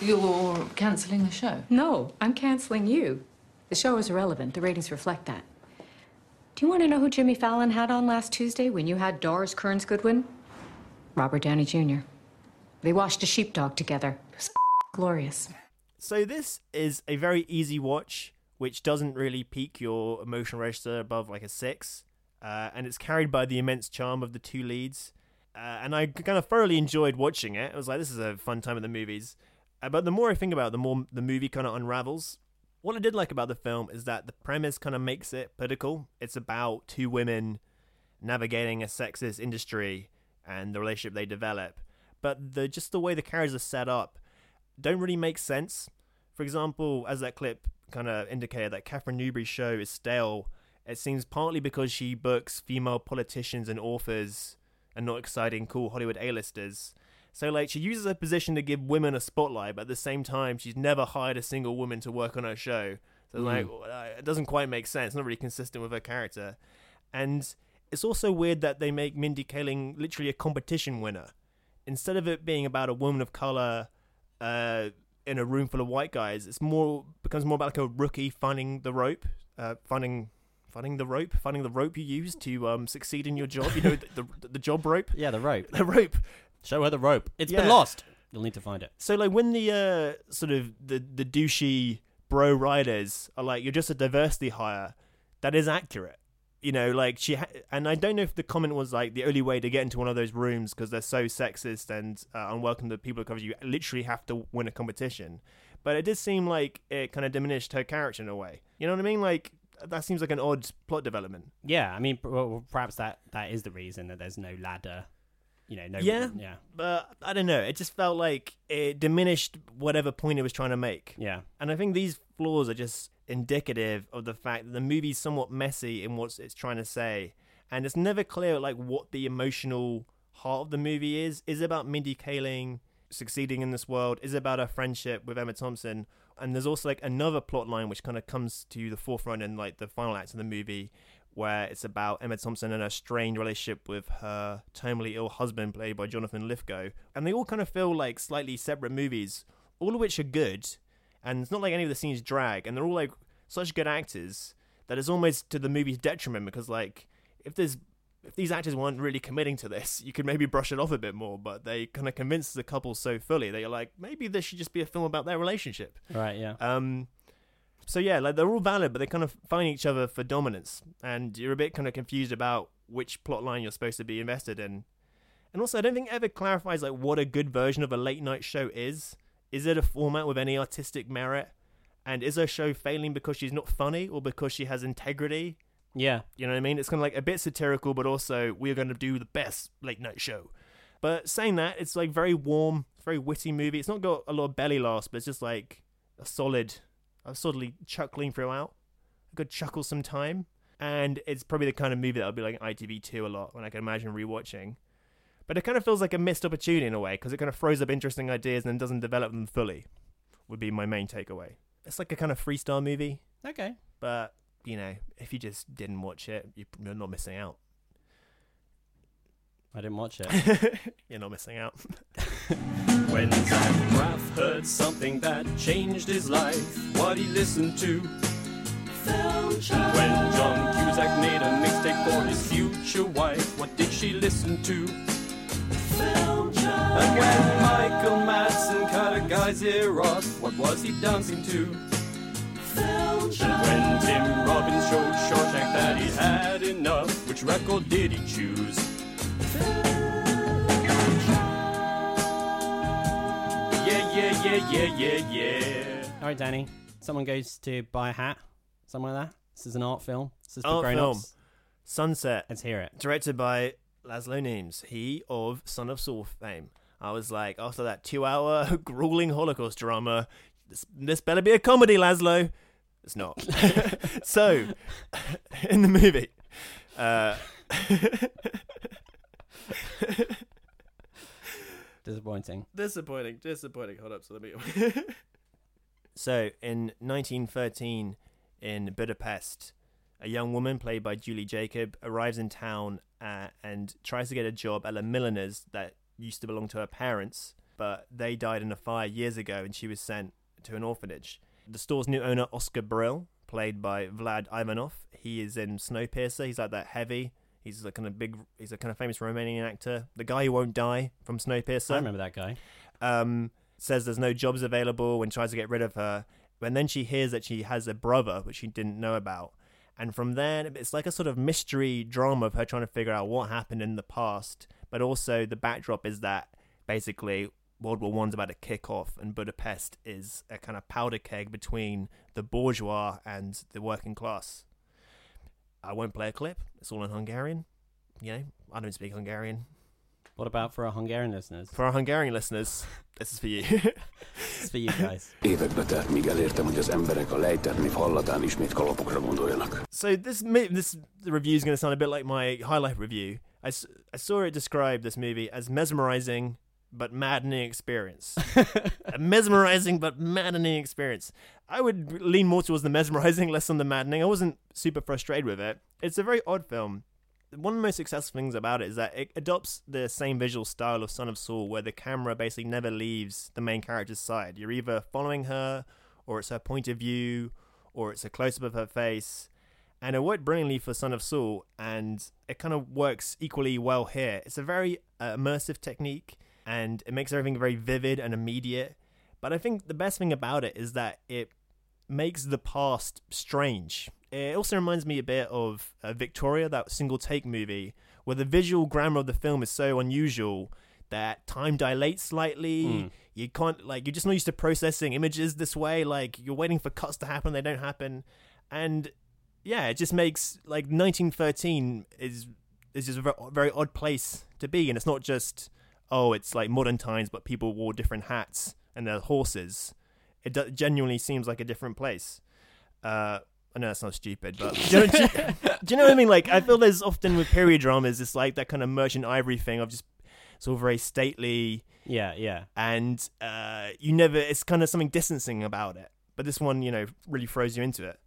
You're cancelling the show? No, I'm canceling you. The show is irrelevant. The ratings reflect that. Do you want to know who Jimmy Fallon had on last Tuesday when you had Doris Kearns Goodwin? Robert Downey Jr. They washed a sheepdog together. It was glorious. So this is a very easy watch, which doesn't really peak your emotional register above like a six, uh, and it's carried by the immense charm of the two leads. Uh, and I kind of thoroughly enjoyed watching it. I was like, this is a fun time at the movies. Uh, but the more I think about it, the more the movie kind of unravels. What I did like about the film is that the premise kind of makes it political. It's about two women navigating a sexist industry and the relationship they develop. But the just the way the characters are set up don't really make sense. For example, as that clip kind of indicated that Katherine Newbury's show is stale. It seems partly because she books female politicians and authors and not exciting, cool Hollywood A-listers. So, like, she uses her position to give women a spotlight, but at the same time, she's never hired a single woman to work on her show. So, Mm. like, uh, it doesn't quite make sense. It's not really consistent with her character. And it's also weird that they make Mindy Kaling literally a competition winner. Instead of it being about a woman of color uh, in a room full of white guys, it's more becomes more about like a rookie finding the rope, uh, finding finding the rope, finding the rope you use to um, succeed in your job. You know, the, the, the job rope. Yeah, the rope. [LAUGHS] The rope. Show her the rope. It's been lost. You'll need to find it. So like when the uh, sort of the the douchey bro riders are like you're just a diversity hire, that is accurate. You know, like she ha- and I don't know if the comment was like the only way to get into one of those rooms because they're so sexist and uh, unwelcome to people of coverage. You literally have to win a competition, but it did seem like it kind of diminished her character in a way. You know what I mean? Like that seems like an odd plot development. Yeah, I mean, perhaps that that is the reason that there's no ladder. You know, no. yeah, yeah, but I don't know. It just felt like it diminished whatever point it was trying to make. yeah. And I think these flaws are just indicative of the fact that the movie's somewhat messy in what it's trying to say. And it's never clear like what the emotional heart of the movie is. Is it about Mindy Kaling succeeding in this world? Is it about her friendship with Emma Thompson? And there's also like another plot line which kind of comes to the forefront in like the final act of the movie where it's about Emma Thompson and her strained relationship with her terminally ill husband played by Jonathan Lithgow. And they all kind of feel like slightly separate movies, all of which are good and it's not like any of the scenes drag, and they're all like such good actors that it's almost to the movie's detriment because like if there's if these actors weren't really committing to this, you could maybe brush it off a bit more, but they kind of convince the couple so fully that you're like maybe this should just be a film about their relationship. Right. Yeah. Um, so yeah, like they're all valid, but they kind of find each other for dominance, and you're a bit kind of confused about which plot line you're supposed to be invested in. And also, I don't think it ever clarifies like what a good version of a late night show is. Is it a format with any artistic merit? And is her show failing because she's not funny or because she has integrity? Yeah. You know what I mean? It's kind of like a bit satirical, but also we're going to do the best late night show. But saying that, it's like very warm, very witty movie. It's not got a lot of belly laughs, but it's just like a solid, a solidly chuckling throughout. A good chuckle sometime. And it's probably the kind of movie that I'll be like ITV2 a lot when I can imagine rewatching. But it kind of feels like a missed opportunity in a way because it kind of throws up interesting ideas and then doesn't develop them fully. Would be my main takeaway. It's like a kind of freestyle movie, Okay. but you know, if you just didn't watch it, you're not missing out. I didn't watch it. [LAUGHS] you're not missing out. [LAUGHS] When Zach Braff heard something that changed his life, what he listened to. When John Cusack made a mixtape for his future wife, what did she listen to? And when Michael Madsen cut a guy's ear off, what was he dancing to? And when Tim Robbins showed Shawshank that he had enough, which record did he choose? Yeah, yeah, yeah, yeah, yeah, yeah. All right, Danny. Someone goes to buy a hat. Something like that. This is an art film. This is for Art film. Sunset. Let's hear it. Directed by Laszlo Nemes, he of Son of Saul fame. I was like, after that two-hour [LAUGHS] grueling Holocaust drama, this, this better be a comedy, Laszlo. It's not. [LAUGHS] so, [LAUGHS] in the movie, uh, [LAUGHS] Disappointing. disappointing, disappointing. Hold up, so let me. [LAUGHS] so, in 1913, in Budapest, a young woman played by Juli Jakab arrives in town uh, and tries to get a job at a milliner's that used to belong to her parents, but they died in a fire years ago, and she was sent to an orphanage. The store's new owner, Oscar Brill, played by Vlad Ivanov, he is in Snowpiercer. He's like that heavy. He's a kind of big. He's a kind of famous Romanian actor. The guy who won't die from Snowpiercer I remember that guy. um, says there's no jobs available and tries to get rid of her. And then she hears that she has a brother, which she didn't know about. And from there, it's like a sort of mystery drama of her trying to figure out what happened in the past. But also, the backdrop is that basically World War One's about to kick off, and Budapest is a kind of powder keg between the bourgeois and the working class. I won't play a clip. It's all in Hungarian. You know, I don't speak Hungarian. What about for our Hungarian listeners? For our Hungarian listeners, this is for you. [LAUGHS] It's for you guys. [LAUGHS] Évekbe telt, míg elértem, hogy az emberek a lejternév hallatán ismét kalapokra gondoljanak. So this this review is going to sound a bit like my highlight review. I, I saw it describe this movie as mesmerizing but maddening experience. [LAUGHS] a mesmerizing but maddening experience. I would lean more towards the mesmerizing, [LAUGHS] less on the maddening. I wasn't super frustrated with it. It's a very odd film. One of the most successful things about it is that it adopts the same visual style of Son of Saul, where the camera basically never leaves the main character's side. You're either following her, or it's her point of view, or it's a close up of her face and it worked brilliantly for Son of Saul, and it kind of works equally well here. It's a very uh, immersive technique, and it makes everything very vivid and immediate. But I think the best thing about it is that it makes the past strange. It also reminds me a bit of uh, Victoria, that single take movie, where the visual grammar of the film is so unusual that time dilates slightly. Mm. You can't like you're just not used to processing images this way. Like you're waiting for cuts to happen, they don't happen, and yeah, it just makes like 1913 is is just a very, odd place to be, and it's not just oh, it's like modern times, but people wore different hats and they're horses. It do- genuinely seems like a different place. Uh, I know that's not stupid, but [LAUGHS] do you, know, do, you, do you know what I mean? Like, I feel there's often with period dramas, it's like that kind of merchant ivory thing of just it's all very stately, Yeah, yeah. and uh, you never. It's kind of something distancing about it. But this one, you know, really throws you into it.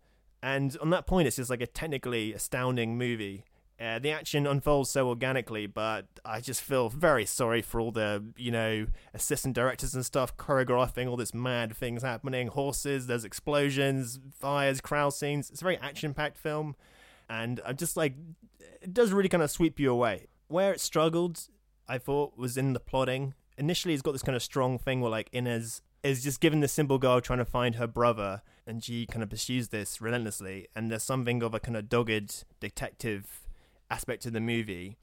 And on that point, it's just like a technically astounding movie. Uh, the action unfolds so organically, but I just feel very sorry for all the, you know, assistant directors and stuff choreographing all this mad things happening. Horses, there's explosions, fires, crowd scenes. It's a very action-packed film, and I'm just like, it does really kind of sweep you away. Where it struggled, I thought, was in the plotting. Initially, it's got this kind of strong thing where like Inez is just given the simple girl trying to find her brother, and she kind of pursues this relentlessly. And there's something of a kind of dogged detective aspect of the movie.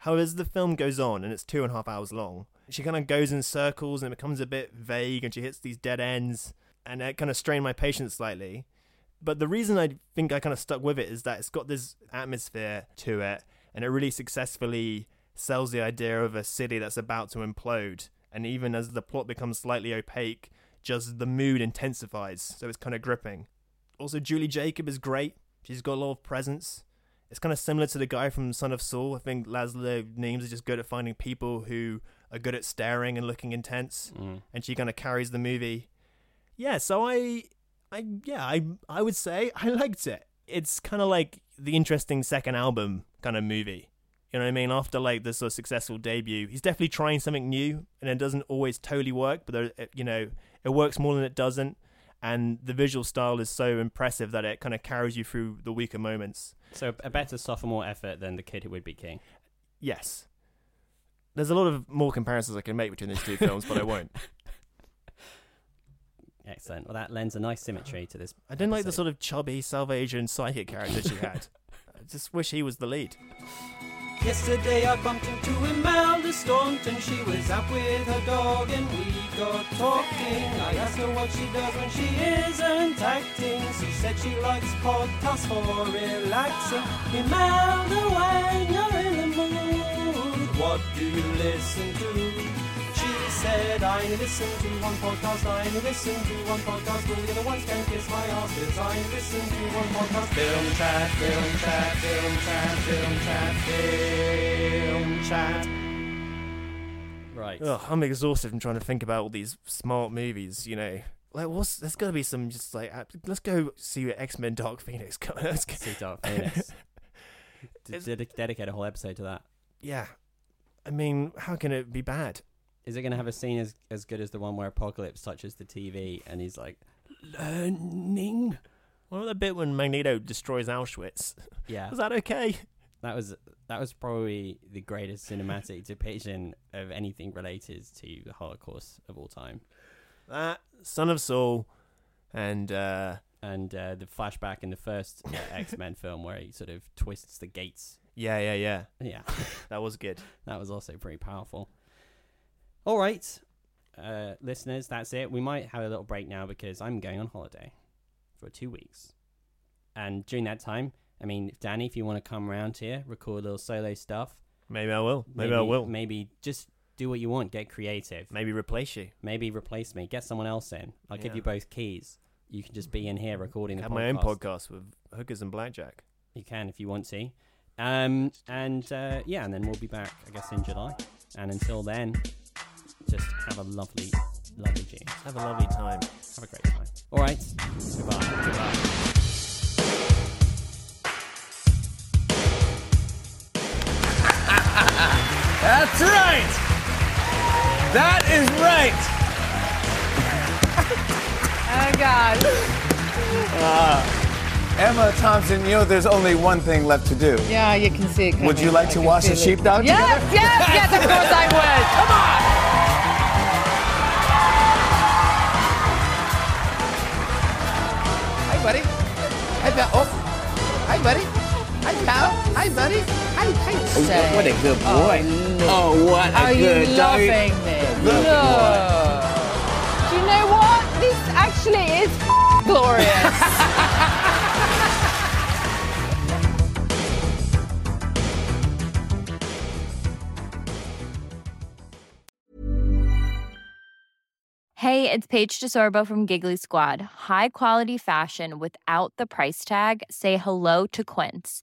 However, as the film goes on, and it's two and a half hours long, she kind of goes in circles and it becomes a bit vague, and she hits these dead ends, and it kind of strained my patience slightly. But the reason I think I kind of stuck with it is that it's got this atmosphere to it, and it really successfully sells the idea of a city that's about to implode. And even as the plot becomes slightly opaque, just the mood intensifies, so it's kind of gripping. Also, Juli Jakab is great. She's got a lot of presence. It's kind of similar to the guy from Son of Saul. I think Laszlo Nemes is just good at finding people who are good at staring and looking intense, Mm. and she kind of carries the movie. Yeah, so I, I yeah, I I would say [LAUGHS] I liked it. It's kind of like the interesting second album kind of movie. You know what I mean? After like the sort of successful debut, he's definitely trying something new, and it doesn't always totally work. But there, you know, it works more than it doesn't, and the visual style is so impressive that it kind of carries you through the weaker moments. So a better sophomore effort than the kid who would be king. Yes, there's a lot of more comparisons I can make between these two films, but I [LAUGHS] won't. Excellent. Well, that lends a nice symmetry to this. I didn't like the sort of chubby Salvation psychic character she had. [LAUGHS] I just wish he was the lead. Yesterday I bumped into Imelda Staunton. She was out with her dog and we got talking. I asked her what she does when she isn't acting. She said she likes podcasts for relaxing. Imelda, when you're in the mood, what do you listen to? She said, I listen to one podcast, I listen to one podcast, all the other ones can kiss my ass, 'cause I listen to one podcast. Film chat, film chat, film chat, film chat, film chat. Right. Ugh, I'm exhausted from trying to think about all these smart movies. You know, like what's there's got to be some just like let's go see what X Men Dark Phoenix. [LAUGHS] Let's go. See Dark Phoenix. [LAUGHS] D- dedicate a whole episode to that. yeah, I mean, how can it be bad? Is it going to have a scene as as good as the one where Apocalypse touches the TV and he's like, learning? What about the bit when Magneto destroys Auschwitz? Yeah, [LAUGHS] Was that okay? That was that was probably the greatest cinematic [LAUGHS] depiction of anything related to the Holocaust of all time. That Son of Saul, and uh, And uh, the flashback in the first uh, [LAUGHS] X Men film where he sort of twists the gates. yeah, yeah, yeah, Yeah, [LAUGHS] that was good. that was also pretty powerful. All right, uh, listeners, that's it. We might have a little break now because I'm going on holiday for two weeks. And during that time, I mean, Danny, if you want to come around here, record a little solo stuff, Maybe I will. Maybe, I will. Maybe just do what you want. Get creative. Maybe replace you. Maybe replace me. Get someone else in. I'll give you both keys. You can just be in here recording the Have my own podcast with hookers and blackjack. You can if you want to. Um, and uh, yeah, and then we'll be back, I guess, in July. And until then, just have a lovely, lovely June. Have a lovely time. Have a great time. All right. Goodbye. Goodbye. That's right. That is right. Oh God. Uh, Emma Thompson, you know there's only one thing left to do. Yeah, you can see it. Coming. Would you like I to wash a feel it. sheepdog Yes, together? yes, yes. Of course I would. [LAUGHS] Come on. Hi, buddy. Hi, pal. Oh. Hi, buddy. Hi, pal. Hi, buddy. Hi, hi. Say. what a good boy. Oh, Oh, what a Are good you doggy. loving me? Good Look. Do you know what? This actually is glorious. [LAUGHS] Hey, it's Paige DeSorbo from Giggly Squad. High quality fashion without the price tag. Say hello to Quince.